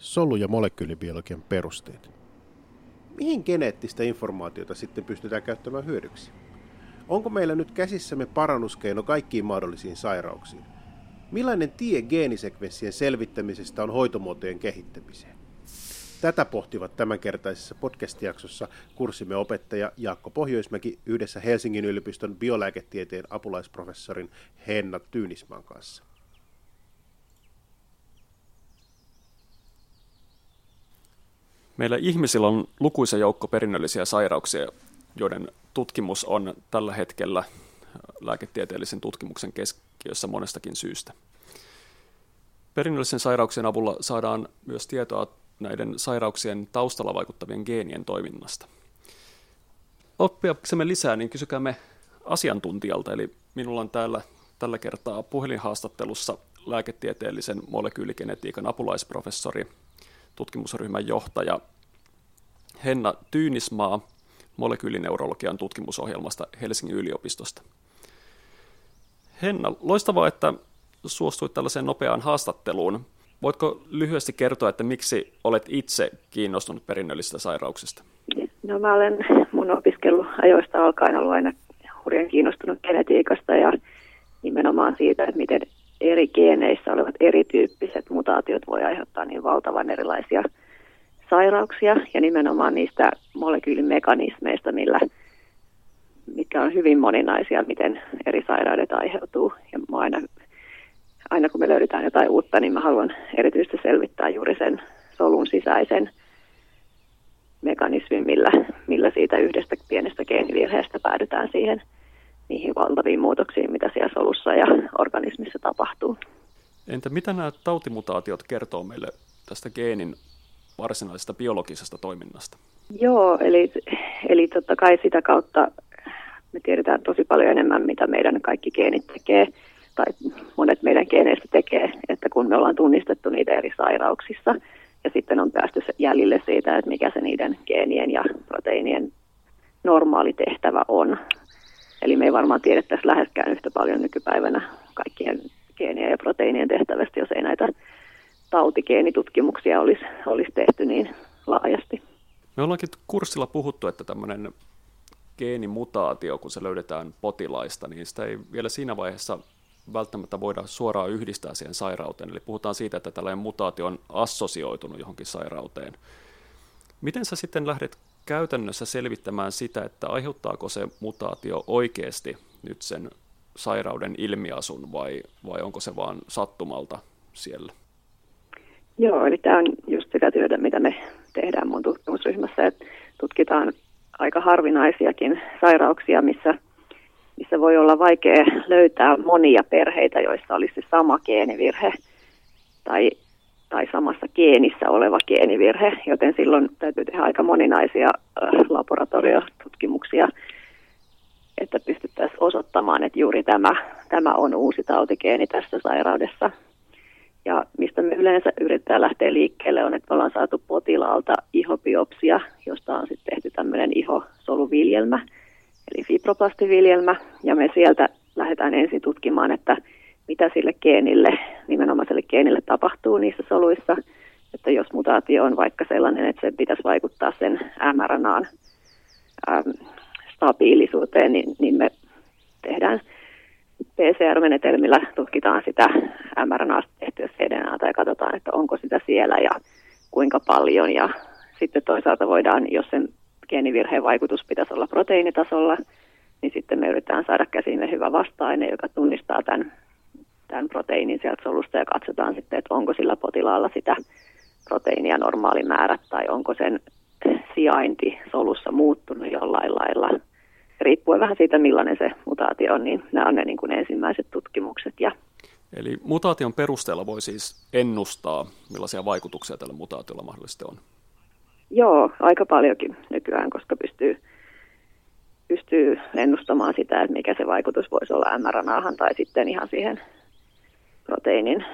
solu- ja molekyylibiologian perusteet. Mihin geneettistä informaatiota sitten pystytään käyttämään hyödyksi? Onko meillä nyt käsissämme parannuskeino kaikkiin mahdollisiin sairauksiin? Millainen tie geenisekvenssien selvittämisestä on hoitomuotojen kehittämiseen? Tätä pohtivat tämänkertaisessa podcast-jaksossa kurssimme opettaja Jaakko Pohjoismäki yhdessä Helsingin yliopiston biolääketieteen apulaisprofessorin Henna Tyynisman kanssa. Meillä ihmisillä on lukuisa joukko perinnöllisiä sairauksia, joiden tutkimus on tällä hetkellä lääketieteellisen tutkimuksen keskiössä monestakin syystä. Perinnöllisen sairauksien avulla saadaan myös tietoa näiden sairauksien taustalla vaikuttavien geenien toiminnasta. Oppiaksemme lisää, niin kysykäämme asiantuntijalta, eli minulla on täällä tällä kertaa puhelinhaastattelussa lääketieteellisen molekyyligenetiikan apulaisprofessori, tutkimusryhmän johtaja Henna Tyynismaa molekyylineurologian tutkimusohjelmasta Helsingin yliopistosta. Henna, loistavaa, että suostuit tällaiseen nopeaan haastatteluun. Voitko lyhyesti kertoa, että miksi olet itse kiinnostunut perinnöllisistä sairauksista? No mä olen mun opiskeluajoista alkaen ollut aina hurjan kiinnostunut genetiikasta ja nimenomaan siitä, että miten eri geeneissä olevat erityyppiset mutaatiot voi aiheuttaa niin valtavan erilaisia sairauksia ja nimenomaan niistä molekyylimekanismeista, millä, mitkä on hyvin moninaisia, miten eri sairaudet aiheutuu. Ja aina aina kun me löydetään jotain uutta, niin mä haluan erityisesti selvittää juuri sen solun sisäisen mekanismin, millä, millä siitä yhdestä pienestä geenivirheestä päädytään siihen niihin valtaviin muutoksiin, mitä siellä solussa ja organismissa tapahtuu. Entä mitä nämä tautimutaatiot kertoo meille tästä geenin varsinaisesta biologisesta toiminnasta? Joo, eli, eli totta kai sitä kautta me tiedetään tosi paljon enemmän, mitä meidän kaikki geenit tekee – tai monet meidän geeneistä tekee, että kun me ollaan tunnistettu niitä eri sairauksissa ja sitten on päästy jäljille siitä, että mikä se niiden geenien ja proteiinien normaali tehtävä on. Eli me ei varmaan tiedettäisi läheskään yhtä paljon nykypäivänä kaikkien geenien ja proteiinien tehtävästä, jos ei näitä tautigeenitutkimuksia olisi, olisi tehty niin laajasti. Me ollaankin kurssilla puhuttu, että tämmöinen geenimutaatio, kun se löydetään potilaista, niin sitä ei vielä siinä vaiheessa välttämättä voida suoraan yhdistää siihen sairauteen. Eli puhutaan siitä, että tällainen mutaatio on assosioitunut johonkin sairauteen. Miten sä sitten lähdet käytännössä selvittämään sitä, että aiheuttaako se mutaatio oikeasti nyt sen sairauden ilmiasun vai, vai onko se vain sattumalta siellä? Joo, eli tämä on just sitä työtä, mitä me tehdään mun tutkimusryhmässä, että tutkitaan aika harvinaisiakin sairauksia, missä – missä voi olla vaikea löytää monia perheitä, joissa olisi sama geenivirhe tai, tai samassa geenissä oleva geenivirhe, joten silloin täytyy tehdä aika moninaisia äh, laboratoriotutkimuksia, että pystyttäisiin osoittamaan, että juuri tämä, tämä on uusi tautigeeni tässä sairaudessa. Ja mistä me yleensä yritetään lähteä liikkeelle on, että me ollaan saatu potilaalta ihobiopsia, josta on sitten tehty tämmöinen ihosoluviljelmä – eli fibroplastiviljelmä, ja me sieltä lähdetään ensin tutkimaan, että mitä sille geenille, geenille tapahtuu niissä soluissa, että jos mutaatio on vaikka sellainen, että se pitäisi vaikuttaa sen mRNAn ähm, stabiilisuuteen, niin, niin me tehdään PCR-menetelmillä, tutkitaan sitä mRNAsta tehtyä CDNAta ja katsotaan, että onko sitä siellä ja kuinka paljon. Ja sitten toisaalta voidaan, jos sen geenivirheen vaikutus pitäisi olla proteiinitasolla, niin sitten me yritetään saada käsimme hyvä vasta-aine, joka tunnistaa tämän, tämän proteiinin sieltä solusta ja katsotaan sitten, että onko sillä potilaalla sitä proteiinia normaali määrä tai onko sen sijainti solussa muuttunut jollain lailla. Riippuen vähän siitä, millainen se mutaatio on, niin nämä on ne niin kuin ensimmäiset tutkimukset. Ja Eli mutaation perusteella voi siis ennustaa, millaisia vaikutuksia tällä mutaatiolla mahdollisesti on. Joo, aika paljonkin nykyään, koska pystyy, pystyy ennustamaan sitä, että mikä se vaikutus voisi olla mRNAhan tai sitten ihan siihen proteiinin,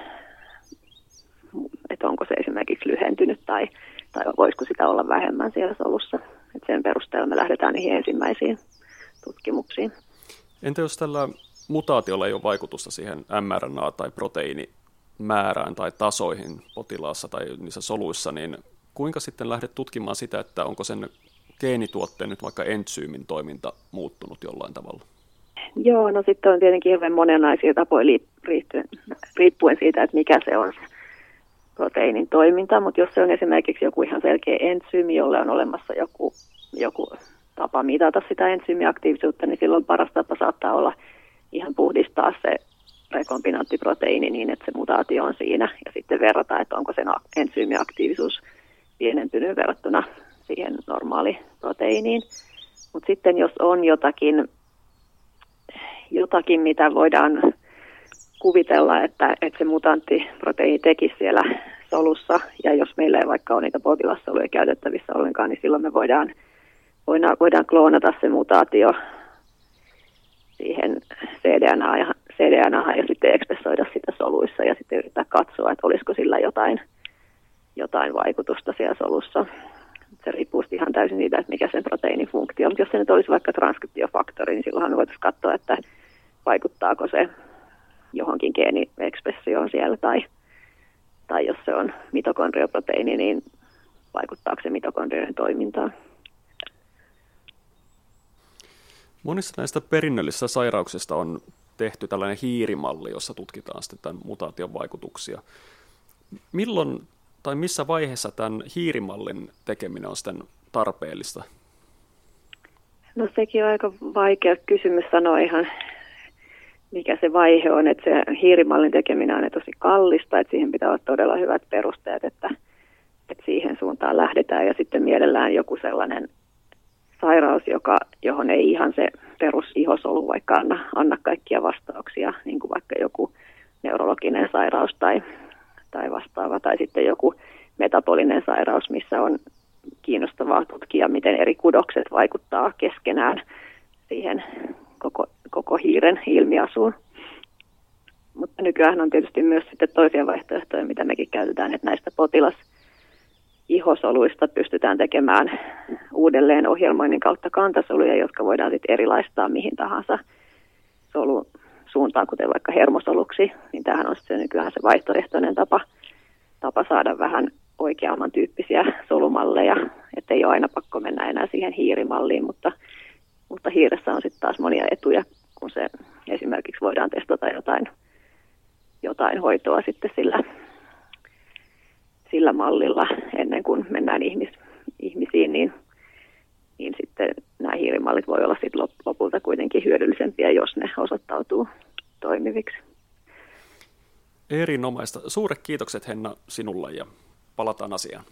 että onko se esimerkiksi lyhentynyt tai, tai voisiko sitä olla vähemmän siellä solussa. Et sen perusteella me lähdetään niihin ensimmäisiin tutkimuksiin. Entä jos tällä mutaatiolla ei ole vaikutusta siihen mRNA- tai proteiini määrään tai tasoihin potilaassa tai niissä soluissa, niin kuinka sitten lähdet tutkimaan sitä, että onko sen geenituotteen nyt vaikka entsyymin toiminta muuttunut jollain tavalla? Joo, no sitten on tietenkin hirveän monenlaisia tapoja riippuen, riippuen siitä, että mikä se on proteiinin toiminta, mutta jos se on esimerkiksi joku ihan selkeä entsyymi, jolle on olemassa joku, joku tapa mitata sitä entsyymiaktiivisuutta, niin silloin paras tapa saattaa olla ihan puhdistaa se rekombinaattiproteiini niin, että se mutaatio on siinä ja sitten verrata, että onko sen entsyymiaktiivisuus pienentynyt verrattuna siihen normaali proteiiniin. Mutta sitten jos on jotakin, jotakin, mitä voidaan kuvitella, että, että se mutanttiproteiini tekisi siellä solussa, ja jos meillä ei vaikka ole niitä potilassoluja käytettävissä ollenkaan, niin silloin me voidaan, voidaan, voidaan kloonata se mutaatio siihen cDNA ja, CDNA ja sitten ekspressoida sitä soluissa ja sitten yrittää katsoa, että olisiko sillä jotain, jotain vaikutusta siellä solussa. Se riippuu ihan täysin siitä, että mikä sen proteiinin funktio on. Jos se nyt olisi vaikka transkriptiofaktori, niin silloinhan me voitaisiin katsoa, että vaikuttaako se johonkin geeniekspressioon siellä tai, tai jos se on mitokondrioproteiini, niin vaikuttaako se mitokondrioiden toimintaan. Monissa näistä perinnöllisistä sairauksista on tehty tällainen hiirimalli, jossa tutkitaan sitten tämän mutaation vaikutuksia. Milloin tai missä vaiheessa tämän hiirimallin tekeminen on sitten tarpeellista? No sekin on aika vaikea kysymys sanoa ihan, mikä se vaihe on, että se hiirimallin tekeminen on tosi kallista, että siihen pitää olla todella hyvät perusteet, että, että siihen suuntaan lähdetään. Ja sitten mielellään joku sellainen sairaus, joka, johon ei ihan se perusihosolu vaikka anna, anna kaikkia vastauksia, niin kuin vaikka joku neurologinen sairaus tai, tai vastaava, tai sitten joku metabolinen sairaus, missä on kiinnostavaa tutkia, miten eri kudokset vaikuttaa keskenään siihen koko, koko hiiren ilmiasuun. Mutta nykyään on tietysti myös sitten toisia vaihtoehtoja, mitä mekin käytetään, että näistä potilas ihosoluista pystytään tekemään uudelleen ohjelmoinnin kautta kantasoluja, jotka voidaan sitten erilaistaa mihin tahansa solun suuntaan, kuten vaikka hermosoluksi, niin tämähän on sitten nykyään se vaihtoehtoinen tapa, tapa saada vähän oikeamman tyyppisiä solumalleja, että ei ole aina pakko mennä enää siihen hiirimalliin, mutta, mutta hiiressä on sitten taas monia etuja, kun se esimerkiksi voidaan testata jotain, jotain hoitoa sitten sillä sillä mallilla ennen kuin mennään ihmis, ihmisiin, niin, niin sitten nämä hiirimallit voi olla sitten lopulta kuitenkin hyödyllisempiä, jos ne osoittautuu toimiviksi. Erinomaista. Suuret kiitokset Henna sinulle ja palataan asiaan.